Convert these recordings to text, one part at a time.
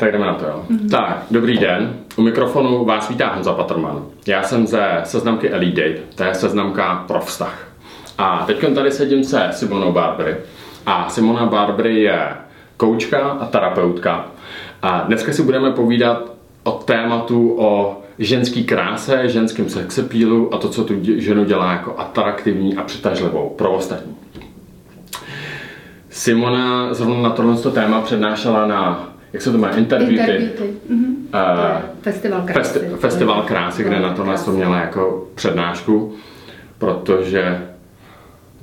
Tak jdeme na to, jo. Mm-hmm. Tak, dobrý den. U mikrofonu vás vítá Honza Patrman. Já jsem ze seznamky Elite Date, to je seznamka pro vztah. A teď tady sedím se Simonou Barbary. A Simona Barbary je koučka a terapeutka. A dneska si budeme povídat o tématu o ženský kráse, ženském sexepílu a to, co tu ženu dělá jako atraktivní a přitažlivou pro ostatní. Simona zrovna na tohle téma přednášela na jak se to jmenuje, Interbeauty. Interbeauty. Mm-hmm. Uh, festival krásy. Festi- festival krásy, kde na tohle to měla jako přednášku, protože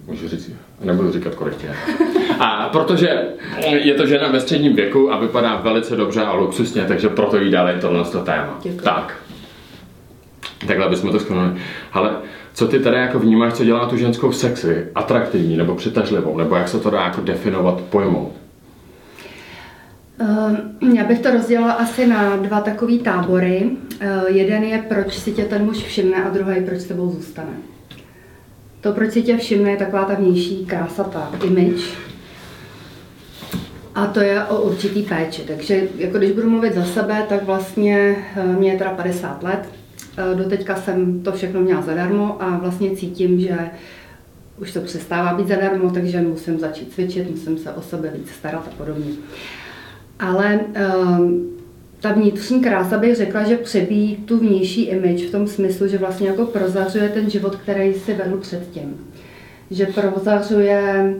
můžu říct, nebudu říkat je. A protože je to žena ve středním věku a vypadá velice dobře a luxusně, takže proto jí dali tohle téma. Děkuji. Tak. Takhle bychom to skonali. Ale co ty tady jako vnímáš, co dělá tu ženskou sexy, atraktivní nebo přitažlivou, nebo jak se to dá jako definovat pojmou? Uh, já bych to rozdělila asi na dva takové tábory. Uh, jeden je, proč si tě ten muž všimne a druhý, proč s tebou zůstane. To, proč si tě všimne, je taková ta vnější krása, ta image. A to je o určitý péči. Takže jako když budu mluvit za sebe, tak vlastně eh, mě je teda 50 let. Doteďka jsem to všechno měla zadarmo a vlastně cítím, že už to přestává být zadarmo, takže musím začít cvičit, musím se o sebe víc starat a podobně. Ale um, ta vnitřní krása bych řekla, že přebíjí tu vnější image v tom smyslu, že vlastně jako prozařuje ten život, který si vedl předtím. Že prozařuje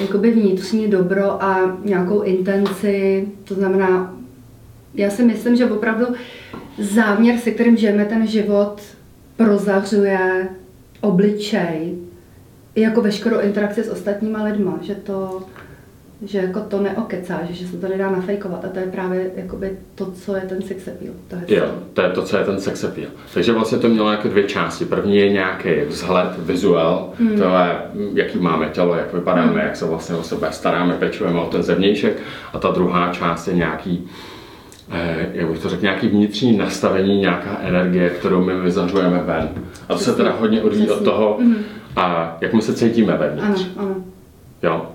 jakoby vnitřní dobro a nějakou intenci, to znamená, já si myslím, že opravdu záměr, se kterým žijeme ten život, prozařuje obličej, jako veškerou interakci s ostatníma lidma, že to že jako to neokecá, že se to nedá nafejkovat a to je právě jakoby to, co je ten sex appeal. To je jo, to je to, co je ten sex appeal. Takže vlastně to mělo jako dvě části. První je nějaký vzhled, vizuál, hmm. to je, jaký máme tělo, jak vypadáme, hmm. jak se vlastně o sebe staráme, pečujeme o ten zevnějšek a ta druhá část je nějaký eh, jak bych to řekl, nějaký vnitřní nastavení, nějaká energie, kterou my vyzařujeme ven. A to se teda hodně odvíjí od toho, mm. a jak my se cítíme vevnitř. Ano, ano. Jo?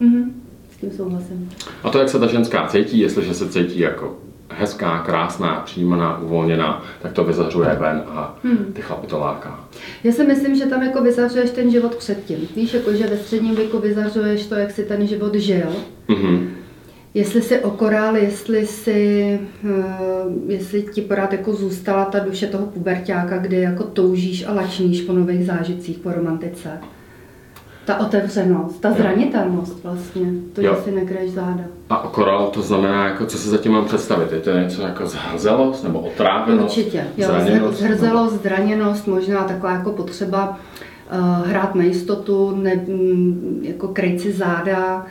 Mm-hmm tím souhlasím. A to, jak se ta ženská cítí, jestliže se cítí jako hezká, krásná, přijímaná, uvolněná, tak to vyzařuje ven a hmm. ty chlapy to láká. Já si myslím, že tam jako vyzařuješ ten život předtím. Víš, jako že ve středním věku vyzařuješ to, jak si ten život žil. Mm-hmm. Jestli si okorál, jestli si, uh, jestli ti pořád jako zůstala ta duše toho pubertáka, kdy jako toužíš a lačníš po nových zážitcích, po romantice ta otevřenost, ta zranitelnost vlastně, to, jo. že si nekryješ záda. A okoral to znamená, jako, co si zatím mám představit? Je to něco jako zhrzelost nebo otrávenost? Určitě, jo, zraněnost, zhrzelost, nebo... zraněnost, možná taková jako potřeba uh, hrát na jistotu, ne, mm, jako kryjt si záda,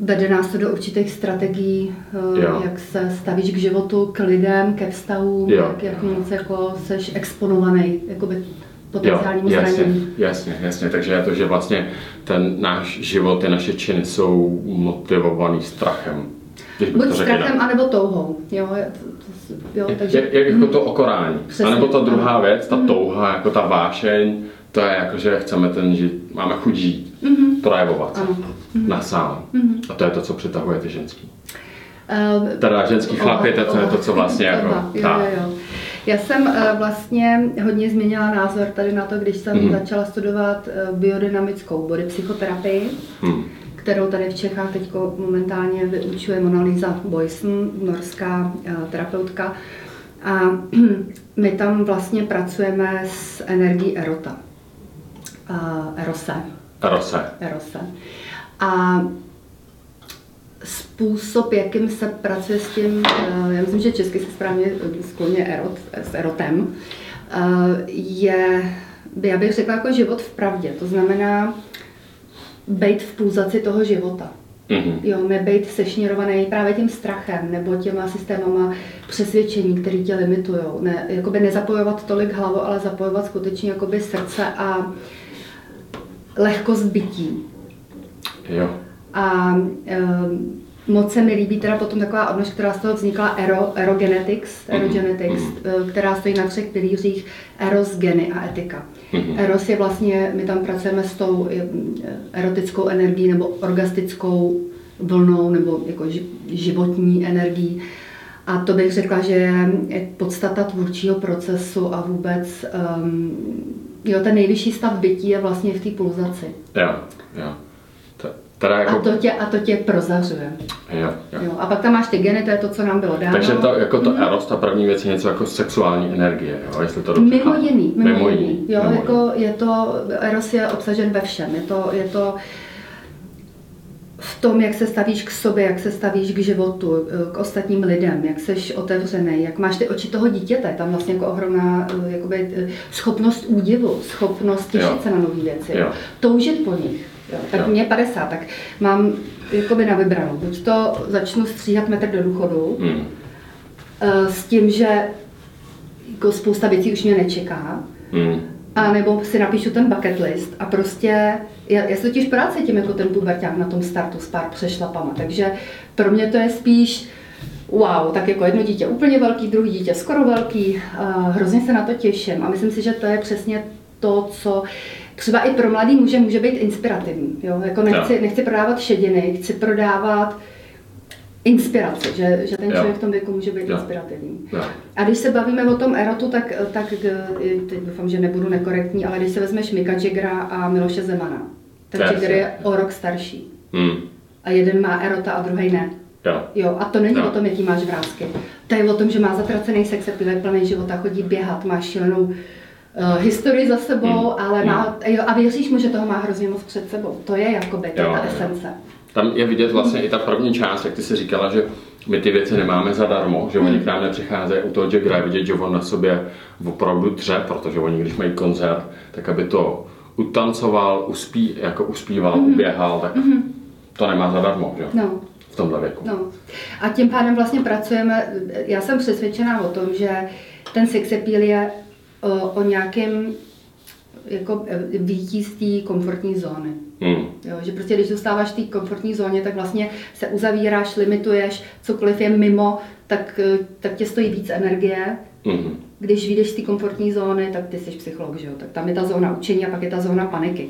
vede nás to do určitých strategií, uh, jak se stavíš k životu, k lidem, ke vztahům, jo. jak, jak moc jako seš exponovaný, jakoby potenciálnímu jasně, zranění. Jasně, jasně, takže je to, že vlastně ten náš život, ty naše činy jsou motivovaný strachem. Buď strachem, anebo touhou. Jo, jo, takže... Jak, jak jako to okorání. Přesně, anebo ta druhá ano. věc, ta mm. touha, jako ta vášeň, to je jako, že chceme ten žít, máme chuť žít, mm-hmm. projevovat ano. Mm-hmm. na sám. Mm-hmm. A to je to, co přitahuje ty ženský. Uh, teda ženský chlapy, to je to, co vlastně jako... Jo, jo, jo. Já jsem eh, vlastně hodně změnila názor tady na to, když jsem mm. začala studovat eh, biodynamickou body psychoterapii, mm. kterou tady v Čechách teď momentálně vyučuje Monalisa Boyson, norská eh, terapeutka. A my tam vlastně pracujeme s energií erota. Erose. Erose. Erose. A způsob, jakým se pracuje s tím, eh, já myslím, že česky se správně skloně erot, s erotem, eh, je, já bych řekla jako život v pravdě. To znamená být v půzaci toho života. Mm-hmm. Jo, nebejt sešněrovaný právě tím strachem nebo těma systémama přesvědčení, které tě limitují. Ne, jakoby nezapojovat tolik hlavu, ale zapojovat skutečně jakoby srdce a lehkost bytí. Jo. A um, moc se mi líbí teda potom taková odnož, která z toho vznikla Aero, Aerogenetics, mhm. Aerogenetics mm-hmm. která stojí na třech pilířích Eros, geny a etika. Mm-hmm. Eros je vlastně, my tam pracujeme s tou erotickou energií nebo orgastickou vlnou nebo jako životní energií. A to bych řekla, že je podstata tvůrčího procesu a vůbec um, jo, ten nejvyšší stav bytí je vlastně v té pulzaci. Jo, jo. Teda jako... a, to tě, a to tě prozařuje. Jo, jo. Jo, a pak tam máš ty geny, to je to, co nám bylo dáno. Takže to, jako to mm. eros, ta první věc je něco jako sexuální energie, jo, jestli to dobře Mimo jiný, mimo, mimo jiný. jiný. Jo, mimo jako jiný. je to, eros je obsažen ve všem, je to, je to v tom, jak se stavíš k sobě, jak se stavíš k životu, k ostatním lidem, jak jsi otevřený, jak máš ty oči toho dítěte, tam vlastně jako ohromná jakoby, schopnost údivu, schopnost těšit se na nové věci, jo. toužit po nich. Jo. Tak jo. mě 50, tak mám jakoby na vybranou. Buď to začnu stříhat metr do důchodu, hmm. s tím, že jako spousta věcí už mě nečeká, hmm. a nebo si napíšu ten bucket list a prostě, já, já se totiž práce tím jako ten puberták na tom startu s pár přešlapama, takže pro mě to je spíš wow, tak jako jedno dítě úplně velký, druhý dítě skoro velký, uh, hrozně se na to těším a myslím si, že to je přesně to, co třeba i pro mladý muže může být inspirativní. Jo? Jako nechci, no. nechci prodávat šediny, chci prodávat inspiraci, že, že ten člověk v tom věku může být jo. inspirativní. Jo. A když se bavíme o tom erotu, tak, tak teď doufám, že nebudu nekorektní, ale když se vezmeš Mika Jaggera a Miloše Zemana, tak Jagger je o rok starší. Hmm. A jeden má erota a druhý ne. Jo. jo. A to není jo. o tom, jaký máš vrázky. To je o tom, že má zatracený sex, je plný života, chodí běhat, má šílenou uh, historii za sebou, hmm. ale má, hmm. jo, a věříš mu, že toho má hrozně moc před sebou. To je jakoby, to jo, ta esence. Tam je vidět vlastně i ta první část, jak ty jsi říkala, že my ty věci nemáme zadarmo, že oni hmm. k nám nepřicházejí u toho Jaggera, vidět, že on na sobě opravdu dře, protože oni, když mají koncert, tak aby to utancoval, uspí, jako uspíval, mm-hmm. uběhal, tak mm-hmm. to nemá zadarmo, že? No. V tomhle věku. No. A tím pádem vlastně pracujeme, já jsem přesvědčená o tom, že ten sex appeal je o, o nějakém jako e, výtí z té komfortní zóny. Hmm. Jo, že prostě když zůstáváš v té komfortní zóně, tak vlastně se uzavíráš, limituješ, cokoliv je mimo, tak, e, tak tě stojí víc energie. Hmm. Když vyjdeš z té komfortní zóny, tak ty jsi psycholog, že jo? tak tam je ta zóna učení a pak je ta zóna paniky.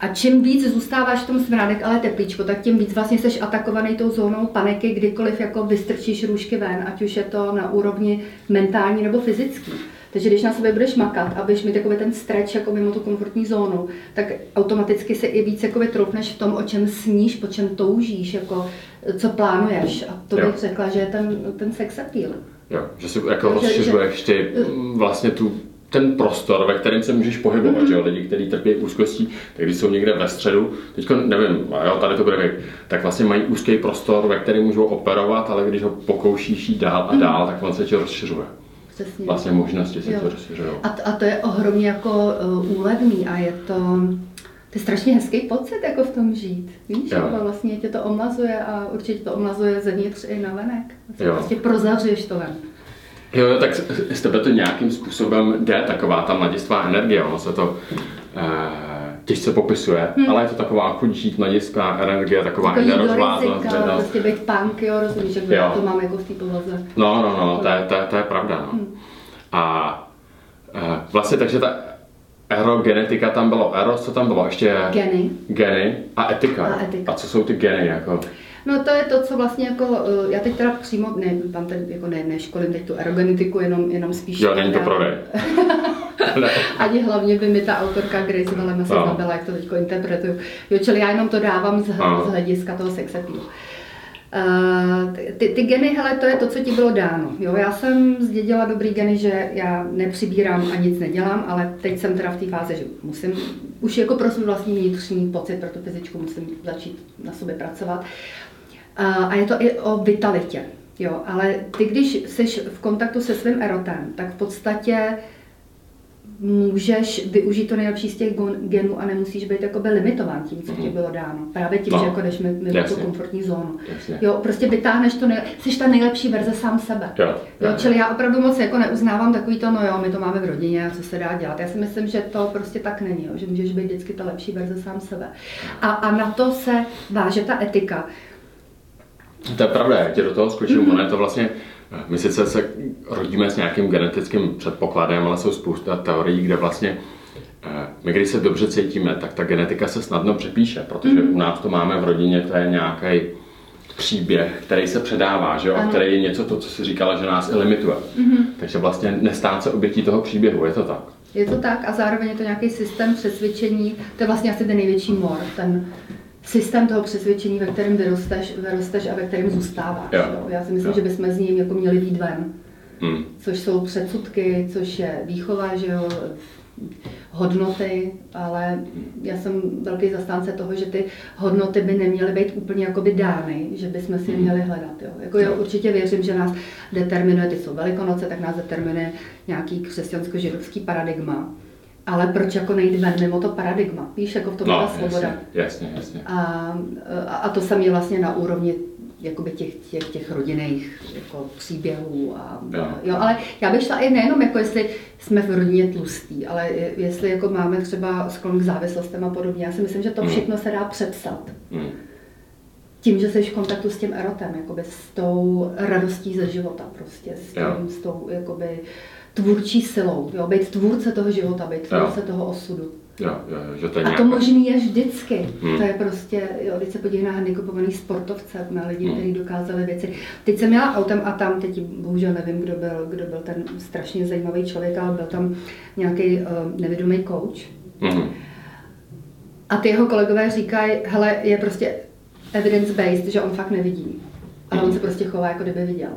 A čím víc zůstáváš v tom smrádek, ale teplíčko, tak tím víc vlastně jsi atakovaný tou zónou paniky, kdykoliv jako vystrčíš růžky ven, ať už je to na úrovni mentální nebo fyzický. Takže když na sebe budeš makat a budeš mít takový ten stretch jako mimo tu komfortní zónu, tak automaticky se i víc jakoby troufneš v tom, o čem sníš, po čem toužíš, jako, co plánuješ. A to bych řekla, že je ten, ten sex appeal. Jo, že si jako rozšiřuješ ty vlastně tu ten prostor, ve kterém se můžeš pohybovat, mm-hmm. že jo? lidi, kteří trpí úzkostí, tak když jsou někde ve středu, teď nevím, jo, tady to bude věk, tak vlastně mají úzký prostor, ve kterém můžou operovat, ale když ho pokoušíš jít dál a dál, mm-hmm. tak on se ti rozšiřuje. Přesně. Vlastně možnosti se to rozšiřují. A, a to je ohromně jako uh, úlevný a je to, to je strašně hezký pocit jako v tom žít. Víš, jo. jako vlastně tě to omlazuje a určitě to omlazuje zevnitř i na venek. Vlastně, prostě prozařuješ to ven. Jo, tak z tebe to nějakým způsobem jde, taková ta mladistvá energie, ono se to eh, těžce popisuje, hmm. ale je to taková chudík, mladistvá energie, taková Takový nerozvládnost. Prostě být punk, jo, rozumíš, že jo. to máme jako v té povaze. No, no, no, to je, to je, to je pravda, no. Hmm. A eh, vlastně takže ta aerogenetika tam bylo, eros, co tam bylo ještě? Geny. Geny a etika. A, etika. a co jsou ty geny, jako? No to je to, co vlastně jako, eh, já teď teda přímo, ne, tam teď jako ne, neškolím teď tu aerogenetiku, jenom, jenom spíš... Jo, není to prodej. Ani hlavně by mi ta autorka Grace velmi se no. zabila, jak to teď interpretuju. Jo, čili já jenom to dávám z, z hlediska toho sex appeal. Uh, ty, ty geny, hele, to je to, co ti bylo dáno. Jo, já jsem zdědila dobrý geny, že já nepřibírám a nic nedělám, ale teď jsem teda v té fázi, že musím už jako pro svůj vlastní vnitřní pocit pro tu fyzičku musím začít na sobě pracovat. A je to i o vitalitě. Jo, ale ty, když jsi v kontaktu se svým erotem, tak v podstatě můžeš využít to nejlepší z těch genů a nemusíš být jakoby limitován tím, co ti mhm. bylo dáno. Právě tím, no. že jako jdeš mimo tu komfortní zónu. Jasně. Jo, prostě vytáhneš to, nej... jsi ta nejlepší verze sám sebe. Jo. Jo, čili já opravdu moc jako neuznávám takový to, no jo, my to máme v rodině a co se dá dělat. Já si myslím, že to prostě tak není, jo, že můžeš být vždycky ta lepší verze sám sebe. A, a na to se váže ta etika. To je pravda, já tě do toho skočím, mm-hmm. ono je to vlastně, my sice se rodíme s nějakým genetickým předpokladem, ale jsou spousta teorií, kde vlastně eh, my, když se dobře cítíme, tak ta genetika se snadno přepíše, protože mm-hmm. u nás to máme v rodině, to je nějaký příběh, který se předává, že jo? a který je něco to, co si říkala, že nás i limituje. Mm-hmm. Takže vlastně nestát se obětí toho příběhu, je to tak? Je to tak a zároveň je to nějaký systém přesvědčení, to je vlastně asi ten největší mor, ten systém toho přesvědčení, ve kterém vyrosteš, vyrosteš a ve kterém zůstáváš. Jo. Jo. Já si myslím, Jo. že bychom z ní jako měli být ven. Mm. což jsou předsudky, což je výchova, že jo, hodnoty, ale já jsem velký zastánce toho, že ty hodnoty by neměly být úplně jakoby dány, že bychom si je měli hledat. Jo. Jako já určitě věřím, že nás determinuje, ty jsou velikonoce, tak nás determinuje nějaký křesťansko-židovský paradigma. Ale proč jako nejít ven mimo to paradigma? Víš, jako v tom No, ta svoboda. jasně, jasně, jasně. A, a, to samé vlastně na úrovni jakoby těch, těch, těch rodinných jako příběhů. A, Jo. jo. ale já bych šla i nejenom jako jestli jsme v rodině tlustý, ale je- jestli jako máme třeba sklon k závislostem a podobně. Já si myslím, že to Hmm. všechno se dá přepsat. Mm. Tím, že jsi v kontaktu s tím erotem, jakoby s tou radostí ze života prostě, s, Jo. tím, s tou jakoby tvůrčí silou, jo, být tvůrce toho života, být Jo. tvůrce toho osudu. Jo, jo, jo, že to je A to možný je vždycky. Hmm. To je prostě, jo, když se podívej na handicapovaný sportovce, na lidi, Hmm. kteří dokázali věci. Teď jsem měla autem a tam, teď bohužel nevím, kdo byl, kdo byl ten strašně zajímavý člověk, ale byl tam nějaký uh, nevědomý coach. Mm. A ty jeho kolegové říkají, hele, je prostě evidence-based, že on fakt nevidí. Ale on se prostě chová, jako kdyby viděl.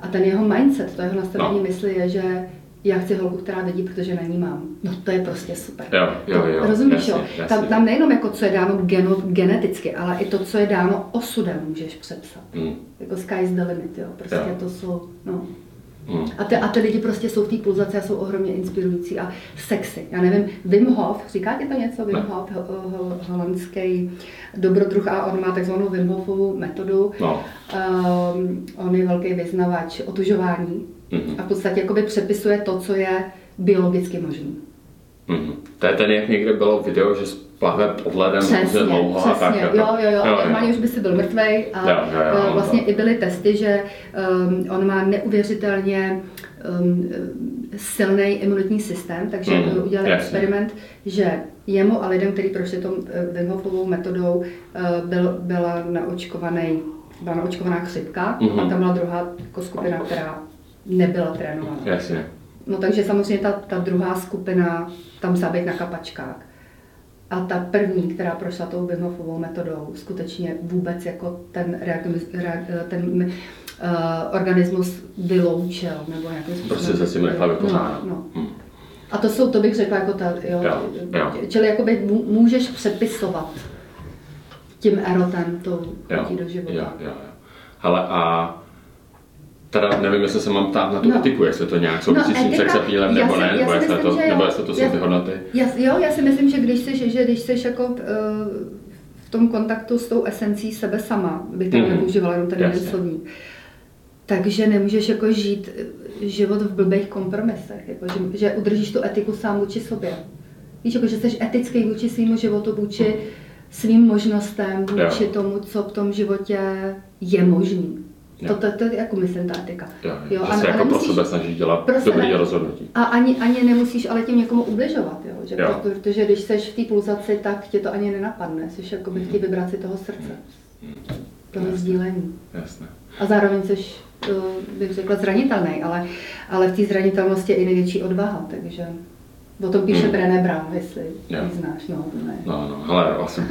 A ten jeho mindset, to jeho nastavení No. mysli je, že já chci holku, která vidí, protože na ní mám. No to je prostě super. Jo, jo, To- jo, Rozumíš, jasně, jo? jasně. Tam, tam nejenom jako co je dáno geno, geneticky, ale i to, co je dáno osudem, můžeš přepsat. Mm. Jako sky's the limit, jo. Prostě Jo. to jsou, no. Mm. A ty, a ty lidi prostě jsou v té pulzaci a jsou ohromně inspirující a sexy. Já nevím, Wim Hof, říká ti to něco? Wim. Hof, ho- ho- holandský dobrodruh a on má takzvanou Wim Hofovou metodu. No. Um, on je velký vyznavač otužování Mhm. a v podstatě jakoby přepisuje to, co je biologicky možné. Mm. To je ten, jak někde bylo video, že splave pod ledem Přesně, dlouho a tak. přesně, jako. jo, jo, jo, a normálně už by si byl mrtvej a Jo, jo, jo, eh, vlastně to- i byly testy, že um, on má neuvěřitelně um, silný imunitní systém, takže Mhm, mm, udělali jasně. experiment, že jemu a lidem, kteří prošli tom eh, Wim metodou, eh, byl, byla naočkovaný, byla naočkovaná chřipka Mhm. a tam byla druhá jako skupina, která nebyla trénovaná. Jasně. No takže samozřejmě ta, ta druhá skupina tam musela být na kapačkách. A ta první, která prošla tou Wim Hofovou metodou, skutečně vůbec jako ten, reagus, rea, ten uh, organismus vyloučil, nebo nějakým způsobem. Prostě se s tím nechala vypořádat. No, no. Mm. A to jsou, to bych řekla, jako ta, jo, Jo, jo. čili jakoby mů- můžeš přepisovat tím erotem tou chutí do života. jo, jo, jo. Hele, a teda nevím, jestli se mám ptát na tu No. etiku, jestli to nějak souvisí s tím sexapílem já nebo ne, nebo jestli, to, nebo jestli to jsou Já- ty hodnoty. Já, jo, já si myslím, že když jsi, že když jsi jako v, eh, v tom kontaktu s tou esencí sebe sama, bych tam Mhm. nepoužívala jenom ten jeden slovník, takže nemůžeš jako žít eh, život v blbých kompromisech, jako že, že udržíš tu etiku sám vůči sobě. Víš, jako že jsi etický vůči svýmu životu, vůči svým možnostem, vůči Jo. tomu, co v tom životě je možný. To, to, to, je jako myslím ta etika. Jo, jo, a že se a jako pro sebe snažíš dělat pro dobrý sebe. rozhodnutí. a ani, ani nemusíš ale tím někomu ubližovat, jo? Že Jo. proto- Protože když jsi v té pulzaci, tak tě to ani nenapadne. Jsi jako v té vibraci toho srdce, toho Jasně. sdílení. Jasné. A zároveň jsi, eh, bych řekla, zranitelný, ale, ale v té zranitelnosti je i největší odvaha, takže o tom píše Hmm. Brené Brown, jestli Jo. ji znáš, no, to ne. No, no, hele, vlastně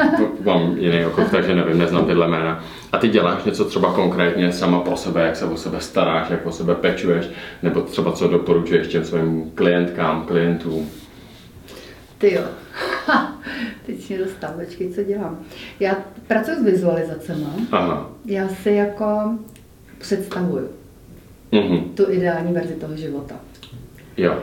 mám jiný okruh, takže nevím, neznám tyhle jména. A ty děláš něco třeba konkrétně sama pro sebe, jak se o sebe staráš, jak o sebe pečuješ, nebo třeba co doporučuješ těm svým klientkám, klientům. Ty jo. Teď si mě dostal, počkej, co dělám. Já pracuji s vizualizacemi. Aha. Já si jako představuju Mhm. tu ideální verzi toho života. Jo.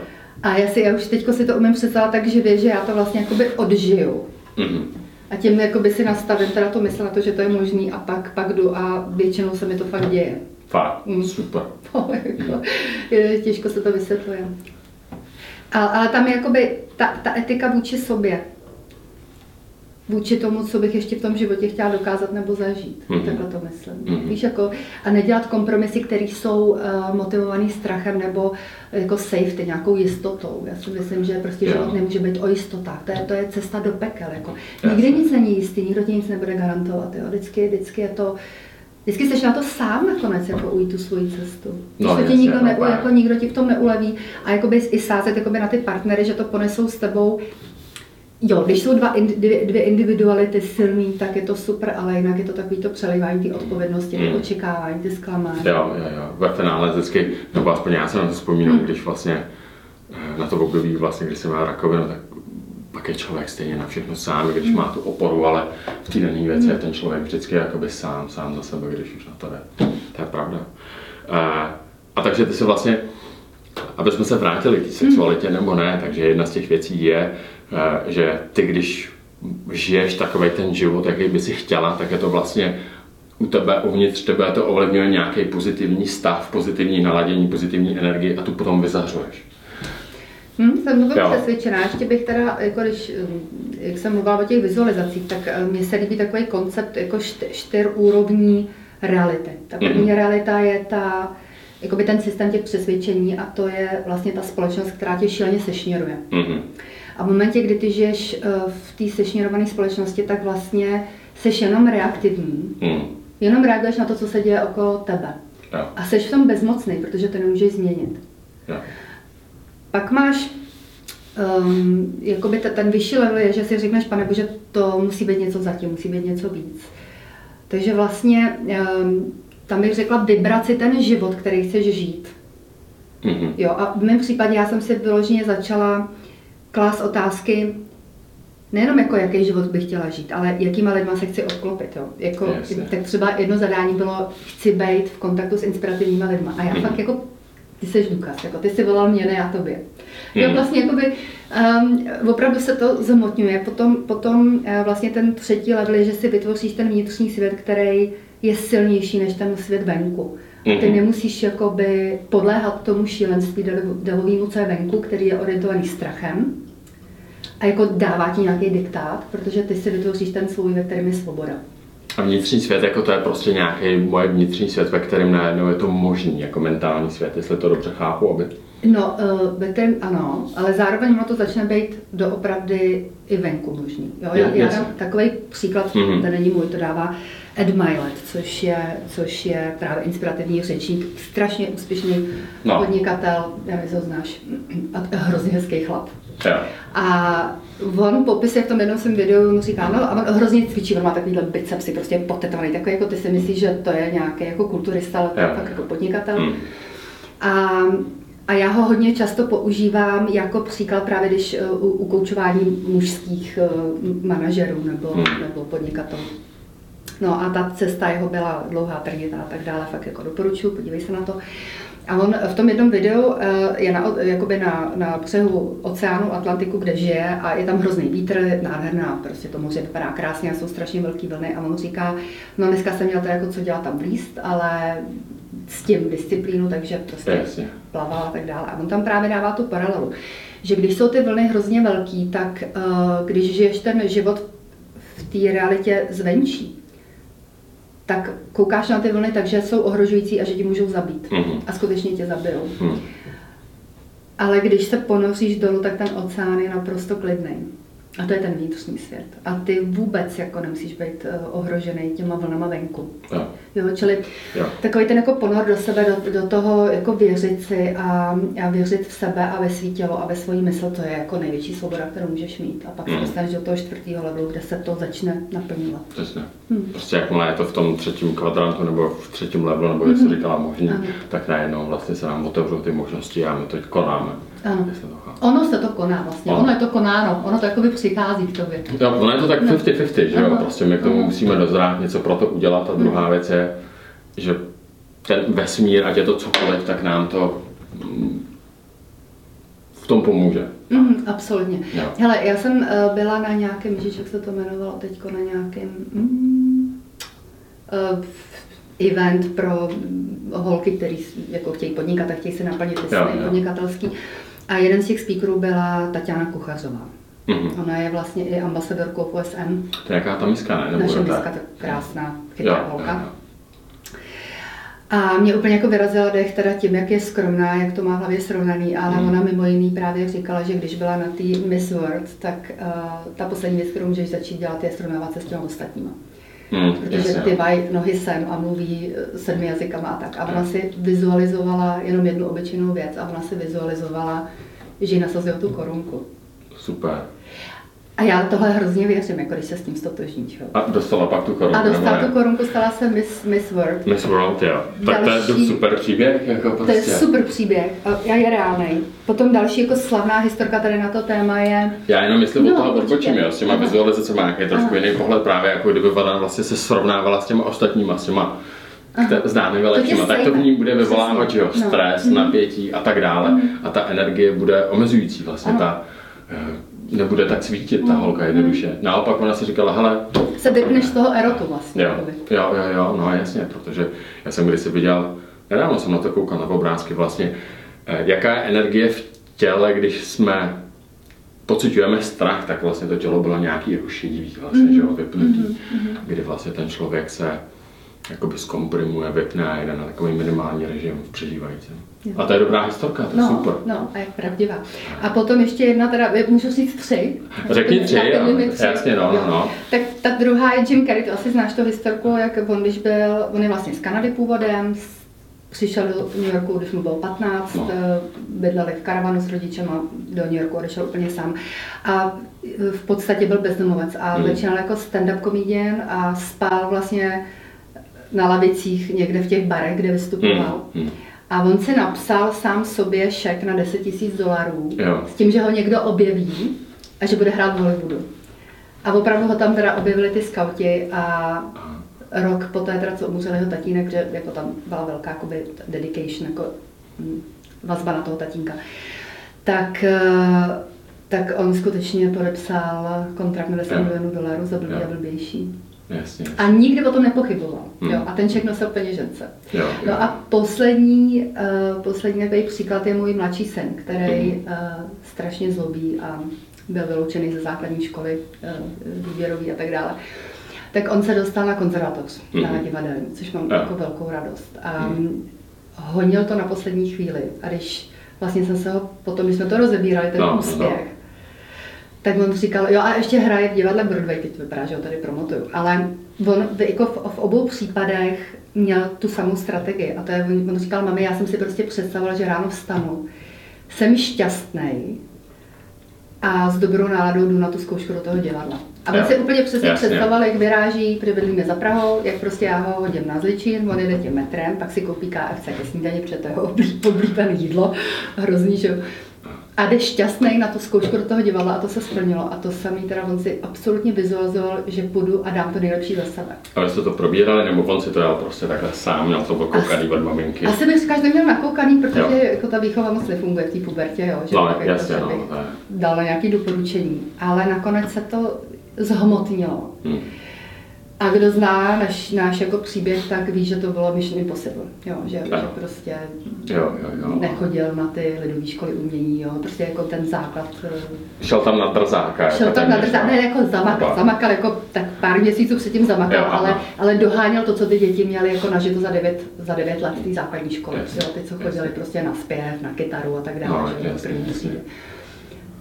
A já si, já už teďko si to umím představit tak živě, že já to vlastně jakoby odžiju. Mhm. A tím jakoby si nastavím teda to mysl na to, že to je možný a pak, pak jdu a většinou se mi to fakt děje. Fakt, Mm. super. jako, je, těžko se to vysvětluje. Ale, ale tam je jakoby ta, ta etika vůči sobě. Vůči tomu, co bych ještě v tom životě chtěla dokázat nebo zažít. Mhm. Mm. Takhle to myslím. Mhm. Víš, jako, a nedělat kompromisy, které jsou uh, motivované strachem nebo jako safety, nějakou jistotou. Já si myslím, že prostě Jo. život nemůže být o jistotách. To je, to je cesta do pekel. Jako. Nikdy nic není jistý, nikdo ti nic nebude garantovat. Jo. Vždycky, vždycky je to Vždycky jsi na to sám nakonec, jako ujít tu svoji cestu. Když No, to ti nikdo, no, ne, jako nikdo ti v tom neuleví a jakoby i sázet jakoby na ty partnery, že to ponesou s tebou. Jo, když jsou dva, dvě, dvě individuality silný, tak je to super, ale jinak je to takový to přelivání ty odpovědnosti, Hmm. očekávání, ty zklamání. Jo, jo, jo. Ve finále vždycky, nebo aspoň já se na to vzpomínám, Hmm. když vlastně eh, na to období, vlastně, když jsem měl rakovinu, tak pak je člověk stejně na všechno sám, když Hmm. má tu oporu, ale v té dané věci je ten člověk vždycky jakoby sám, sám za sebe, když už na to jde. To je pravda. A, a takže ty se vlastně, aby jsme se vrátili k té sexualitě nebo ne, takže jedna z těch věcí je, eh, že ty, když žiješ takový ten život, jaký by si chtěla, tak je to vlastně u tebe, uvnitř tebe to ovlivňuje nějaký pozitivní stav, pozitivní naladění, pozitivní energii a tu potom vyzařuješ. Hm, jsem Jo. přesvědčená. Ještě bych teda, jako když, hm, jak jsem mluvila o těch vizualizacích, tak eh, mně se líbí takový koncept jako št- čtyřúrovní reality. Ta první Mhm. realita je ta, jakoby ten systém těch přesvědčení a to je vlastně ta společnost, která tě šíleně sešněruje. Mhm. A v momentě, kdy ty žiješ eh, v té sešněrované společnosti, tak vlastně seš jenom reaktivní. Mhm. Jenom reaguješ na to, co se děje okolo tebe. Jo, A seš v tom bezmocný, protože to nemůžeš změnit. jo. Pak máš um, jakoby te- ten vyšší level je, že si řekneš, pane bože, to musí být něco zatím, musí být něco víc. Takže vlastně um, tam bych řekla vybrat si ten život, který chceš žít. Mhm. Jo, a v mém případě já jsem si vyloženě začala klást otázky, nejenom jako jaký život bych chtěla žít, ale jakýma lidma se chci obklopit. Jo. Jako, Jasně. tak třeba jedno zadání bylo, chci být v kontaktu s inspirativníma lidma. A já Mhm. fakt jako, ty jsi důkaz, jako ty jsi volal mě, ne já tobě. Jo, Mhm. vlastně jakoby, um, opravdu se to zhmotňuje. Potom, potom uh, vlastně ten třetí level je, že si vytvoříš ten vnitřní svět, který je silnější než ten svět venku. Ty Mhm. nemusíš jakoby podléhat tomu šílenství devovému, co je venku, který je orientovaný strachem a jako dává ti nějaký diktát, protože ty si vytvoříš ten svůj, ve kterém je svoboda. A vnitřní svět, jako to je prostě nějaký moje vnitřní svět, ve kterém najednou je to možný, jako mentální svět, jestli to dobře chápu, aby... No, uh, ve kterém ano, ale zároveň ono to začne být doopravdy i venku možný. Jo, já, Je- já dám takový příklad, Mhm. to není můj, to dává Ed Milet, což je, což je právě inspirativní řečník, strašně úspěšný No. podnikatel, já nevím, ho znáš, a hrozně hezký chlap. Jo. A on popisuje v tom jednom svém videu, mu říká, no a on hrozně cvičí, on má takovýhle bicepsy, prostě potetovaný, takový jako ty si myslíš, že to je nějaký jako kulturista, ale to je Jo. fakt jako podnikatel. Hmm. A, a já ho hodně často používám jako příklad právě když eh, u, u koučování mužských eh, manažerů nebo, Hmm. nebo podnikatelů. No a ta cesta jeho byla dlouhá, trnitá a tak dále, fakt jako doporučuji, podívej se na to. A on v tom jednom videu eh, je na, jakoby na, na břehu oceánu Atlantiku, kde žije a je tam hrozný vítr, nádherná, prostě to moře vypadá krásně a jsou strašně velký vlny a on říká, no dneska jsem měl to jako co dělat tam blízt, ale s tím disciplínu, takže prostě Jasně. plaval a tak dále. A on tam právě dává tu paralelu, že když jsou ty vlny hrozně velký, tak eh, když žiješ ten život v té realitě zvenčí, tak koukáš na ty vlny tak, že jsou ohrožující a že ti můžou zabít. Mhm. A skutečně tě zabijou. Hmm. Ale když se ponoříš dolů, tak ten oceán je naprosto klidný. A to je ten vnitřní svět. A ty vůbec jako nemusíš být eh, ohrožený těma vlnama venku. Jo. Jo, čili Jo. takový ten jako ponor do sebe, do, do toho jako věřit si a, a věřit v sebe a ve svý tělo a ve svoji mysl, to je jako největší svoboda, kterou můžeš mít. A pak se Mm. dostaneš do toho čtvrtého levelu, kde se to začne naplňovat. Přesně. Hmm. Prostě jakmile je to v tom třetím kvadrantu nebo v třetím levelu, nebo jak jsi říkala možný, Ano. tak najednou vlastně se nám otevřou ty možnosti a my to konáme. Ano. To. Ono se to koná vlastně, Ano. ono je to konáno, ono to jakoby přichází k tobě. Jo, ono je to tak No. 50-50, že jo? Prostě my k tomu Aha. musíme dozrát něco pro to udělat a druhá věc je, že ten vesmír, ať je to cokoliv, tak nám to mm, v tom pomůže. Mm, absolutně. Jo. Hele, já jsem uh, byla na nějakém, ježiš, jak se to jmenovalo teďko, na nějakém mm, event pro mm, holky, které jako chtějí podnikat a chtějí se naplnit ty Jo, sny jo. podnikatelský. A jeden z těch speakerů byla Tatiana Kuchařová. Mhm. Ona je vlastně i ambasadorkou v OSN. To je jaká ta miska, ne? Nebo Naše miska, tak krásná, Jo, chytrá jo, holka. jo. A mě úplně jako vyrazila dech teda tím, jak je skromná, jak to má v hlavě srovnaný, ale Mm. ona mimo jiný právě říkala, že když byla na té Miss World, tak uh, ta poslední věc, kterou můžeš začít dělat, je srovnávat se s těmi ostatníma. Hmm, protože jasně. ty mají nohy sem a mluví eh, sedmi jazykama a tak. A ona si vizualizovala jenom jednu obyčejnou věc a ona si vizualizovala, že jí nasazuje tu korunku. Super. A já tohle hrozně věřím, jako když se s tím stotožníš. A dostala pak tu korunu, A dostala tu korunku, stala se Miss, Miss World. Miss World, jo. Tak to je Další- super příběh, jako To prostě. je super příběh a já je reálný. Potom další jako slavná historka tady na to téma je, Já jenom myslím No, od toho odbočím, jo, s těma vizualizacemi, jak je trošku Aha. jiný pohled právě, jako kdyby ona vlastně se srovnávala s těma ostatníma, s těma To tě lepšíma, tak to v ní bude vyvolávat, že jo, Přesně. No. stres, Mhm. napětí a tak dále. A ta energie bude omezující vlastně, Ano. ta nebude tak svítit ta Mhm. holka jednoduše. Naopak ona si říkala, hele, se vypneš z toho erotu vlastně. Jo, jo, jo, jo, no jasně, protože já jsem kdysi viděl, nedávno jsem na to koukal na obrázky vlastně, eh, jaká je energie v těle, když jsme pocitujeme strach, tak vlastně to tělo bylo nějaký jako šedivý, vlastně, že jo, vypnutý, kdy vlastně ten člověk se jakoby zkomprimuje, vypne a jde na takový minimální režim v přežívajícím. Jo. A to je dobrá historka, to je No, super. no, a je pravdivá. A potom ještě jedna, teda, můžu říct tři? Řekni tři, jo. tři. Jasně, no, no, no. Tak ta druhá je Jim Carrey, to asi znáš tu historku, jak on, když byl, on je vlastně z Kanady původem, přišel do New Yorku, když mu bylo 15, No. no. bydleli v karavanu s rodičema do New Yorku, odešel úplně sám. A eh, v podstatě byl bezdomovec a Hmm. začínal jako stand-up comedian a spál vlastně na lavicích někde v těch barech, kde vystupoval. Hmm, hmm. A on si napsal sám sobě šek na 10 000 dolarů Jo. s tím, že ho někdo objeví a že bude hrát v Hollywoodu. A opravdu ho tam teda objevili ty skauti a rok poté, teda, co umřel jeho tatínek, že jako tam byla velká jakoby, dedication, jako hm, vazba na toho tatínka, tak, eh, tak on skutečně podepsal kontrakt na 10 Jo. milionů dolarů za blbý a blbější. Jasně. A nikdy o tom nepochyboval. Hmm. Jo, a ten ček nosil peněžence. Jo, jo. No a poslední, uh, poslední takový příklad je můj mladší syn, který Mhm. uh, strašně zlobí a byl vyloučený ze základní školy, uh, výběrový a tak dále. Tak on se dostal na konzervatoř, na Mhm. divadelní, což mám Jo. jako velkou radost. A Mhm. honil to na poslední chvíli. A když vlastně jsem se ho potom, když jsme to rozebírali, ten No, no. Tak on říkal, jo a ještě hraje v divadle Broadway, teď vypadá, že ho tady promotuju, ale on v- jako v, v obou případech měl tu samou strategii a to je, on, říkal, mami, já jsem si prostě představovala, že ráno vstanu, jsem šťastný a s dobrou náladou jdu na tu zkoušku do toho divadla. A on si úplně přesně jasně. představoval, jak vyráží, bydlíme za Prahou, jak prostě já ho hodím na Zličín, on jede tím metrem, pak si koupí KFC ke snídani, protože to je jeho oblí- oblíbené jídlo, hrozný, že jo. A jde šťastný na tu zkoušku do toho divadla a to se splnilo. A to samý teda on si absolutně vizualizoval, že půjdu a dám to nejlepší za sebe. Ale jste to probírali, nebo on si to dal prostě takhle sám, měl to okoukaný od maminky? Asi bych říkal, že to měl nakoukaný, protože Jo. jako ta výchova moc nefunguje v té pubertě, jo, že No, tak jasně, že no, dala nějaké doporučení. Ale nakonec se to zhmotnilo. Hm. A kdo zná náš, náš jako příběh, tak ví, že to bylo Mission Impossible. Jo, že, Ano. že prostě Jo, jo, jo. nechodil na ty lidové školy umění, jo, prostě jako ten základ eh, Šel tam na drzáka. Šel jako tam na téměř, drzá, no. ne jako zamakal, Opa. zamakal jako tak pár měsíců předtím zamakal, Jo, ale, ale doháněl to, co ty děti měly jako nažito za devět, za devět let v té základní škole. Jasně, Jo, ty, co chodili prostě na zpěv, na kytaru a tak dále, No, že první jasně. třídy.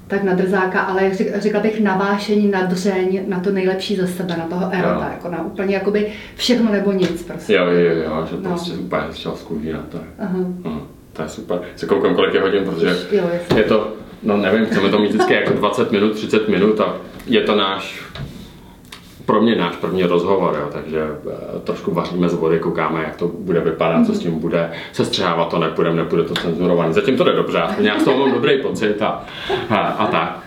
Tak na drzáka, ale řek- řekla bych navášení, na dřeň, na to nejlepší ze sebe, na toho erota, Jo. jako na úplně jakoby všechno nebo nic prostě. Jo, jo, jo, že No. prostě úplně šel z kůží na to. Aha. Hm, to je super. Se koukám, kolik je hodin, protože Jo, jasně. je to, no nevím, chceme to mít vždycky jako 20 minut, 30 minut a je to náš, pro mě náš první rozhovor, jo, takže eh, trošku vaříme z vody, koukáme, jak to bude vypadat, co s tím bude, sestřávat to nepůjdeme, nepůjde to cenzurovaný. Zatím to jde dobře, aspoň já z toho mám dobrý pocit a, a, a tak.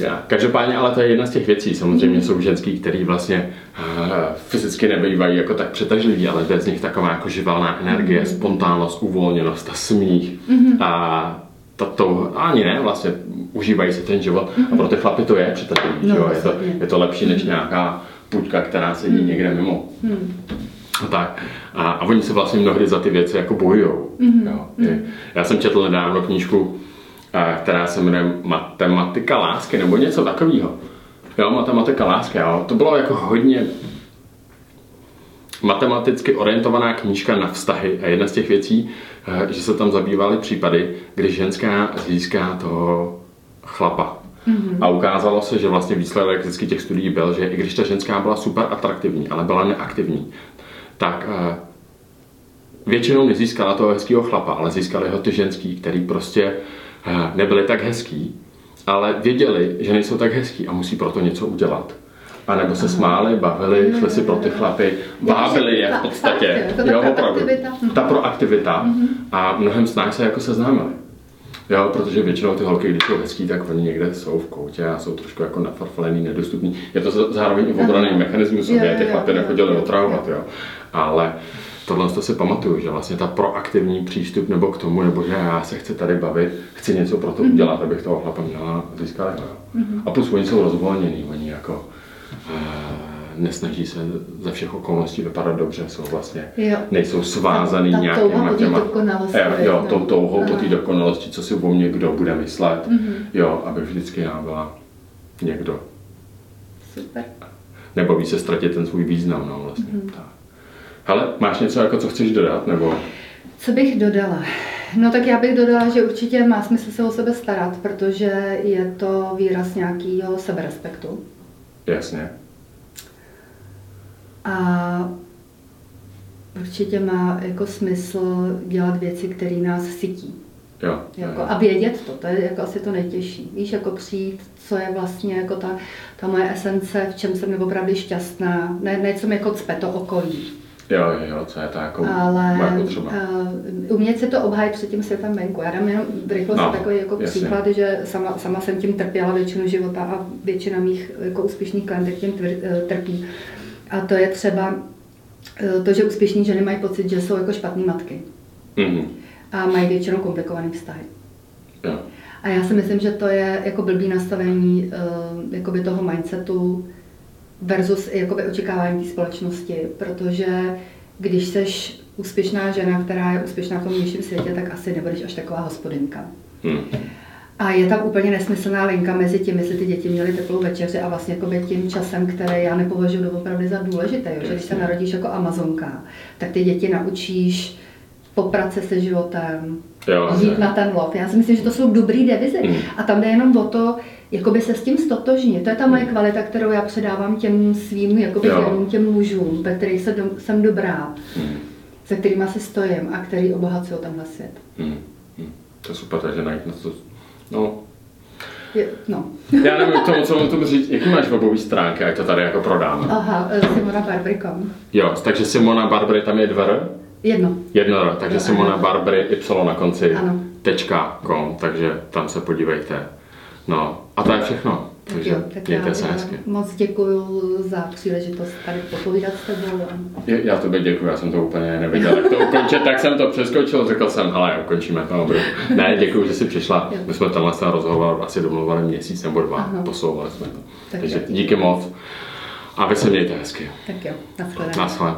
Já. Každopádně, ale to je jedna z těch věcí. Samozřejmě jsou ženský, který vlastně uh, fyzicky nebývají jako tak přetažliví, ale jde z nich taková jako živelná energie, spontánnost, uvolněnost, ta smích. A to, to ani ne, vlastně užívají si ten život. A pro ty chlapy to je přetažlivý. No, že jo? je, to, je to lepší než nějaká půjčka, která sedí někde mimo. A tak. A, a oni se vlastně mnohdy za ty věci jako bojujou. Jo. Je- Já jsem četl nedávno knížku, která se jmenuje Matematika lásky, nebo něco takového. Jo, matematika lásky, jo. To bylo jako hodně matematicky orientovaná knížka na vztahy a jedna z těch věcí, eh, že se tam zabývaly případy, kdy ženská získá toho chlapa. Mm-hmm. A ukázalo se, že vlastně výsledek vždycky těch studií byl, že i když ta ženská byla super atraktivní, ale byla neaktivní, tak uh, většinou nezískala toho hezkého chlapa, ale získali ho ty ženský, který prostě uh, nebyli tak hezký, ale věděli, že nejsou tak hezký a musí proto něco udělat. A nebo se smáli, bavili, šli si pro ty chlapy, bábili je v podstatě. Jo, opravdu. Ta proaktivita. A mnohem snáš se jako seznámili. Jo, protože většinou ty holky, když jsou hezký, tak oni někde jsou v koutě a jsou trošku jako nafarfalený, nedostupný. Je to zároveň i obraný mechanismus, aby ty chlapy nechodili otravovat, jo. Ale tohle to si pamatuju, že vlastně ta proaktivní přístup nebo k tomu, nebo že já se chci tady bavit, chci něco pro to udělat, abych toho chlapa měla získala. Mm-hmm. A plus oni jsou rozvolnění, oni jako nesnaží se ze všech okolností vypadat dobře, jsou vlastně, jo. nejsou svázaný nějakýma těma, jo, jo, tou touhou po té dokonalosti, co si o mě kdo bude myslet, mm-hmm. jo, aby vždycky já byla někdo. Super. Nebo se ztratit ten svůj význam, no vlastně. Mm-hmm. Tak. Hele, máš něco, jako co chceš dodat, nebo? Co bych dodala? No tak já bych dodala, že určitě má smysl se o sebe starat, protože je to výraz nějakého seberespektu. Jasně. A určitě má jako smysl dělat věci, které nás sytí. Jo, jako, a vědět to, to je jako asi to nejtěžší. Víš, jako přijít, co je vlastně jako ta, ta moje esence, v čem jsem opravdu šťastná, ne, ne co mi jako cpe to okolí. Jo, jo, co je to jako Ale moje potřeba. Uh, umět si to obhájit před tím světem venku. Já dám jenom v rychlosti no, takový jako příklad, že sama, sama jsem tím trpěla většinu života a většina mých jako úspěšných klientek tím tvr, uh, trpí. A to je třeba uh, to, že úspěšní ženy mají pocit, že jsou jako špatné matky. Mm-hmm. A mají většinou komplikované vztahy. Jo. A já si myslím, že to je jako blbý nastavení uh, jakoby toho mindsetu, versus jakoby očekávání té společnosti, protože když seš úspěšná žena, která je úspěšná v tom vnějším světě, tak asi nebudeš až taková hospodinka. Hmm. A je tam úplně nesmyslná linka mezi tím, jestli ty děti měly teplou večeři a vlastně jako tím časem, který já nepovažuji opravdu za důležité. Jo? Že když se narodíš jako amazonka, tak ty děti naučíš poprat se se životem, jo, jít na ten lov. Já si myslím, že to jsou dobrý devizy. Hmm. A tam jde jenom o to, jakoby se s tím stotožnit. To je ta moje hmm. kvalita, kterou já předávám těm svým jakoby těm, těm mužům, ve kterých se do, jsem dobrá, hmm. se kterými si stojím a který obohacují tenhle svět. Hmm. Hmm. To je super, takže najít na to, no, je, no. Já nevím k tomu, co mám tomu říct. Jaký máš webový stránky, jak to tady jako prodáme? Aha, eh, Simona Barbry.com. Jo, takže Simona Barbry tam je dvr? Jedno. Jedno, takže no, Simona Barbry Y na konci. Ano. Tečka com, takže tam se podívejte. No, a to je všechno. Tak Takže jo, tak já, se hezky. moc děkuji za příležitost tady popovídat s tebou. Já, já tobě děkuji, já jsem to úplně neviděl, jak to ukončit, tak jsem to přeskočil, řekl jsem, hele, ukončíme to. Dobře. Ne, děkuji, že jsi přišla. My jsme tenhle ten rozhovor asi domluvali měsíc nebo dva, Aha. posouvali jsme to. Tak Takže jo. díky moc a vy se mějte hezky. Tak jo, naschle. Naschle.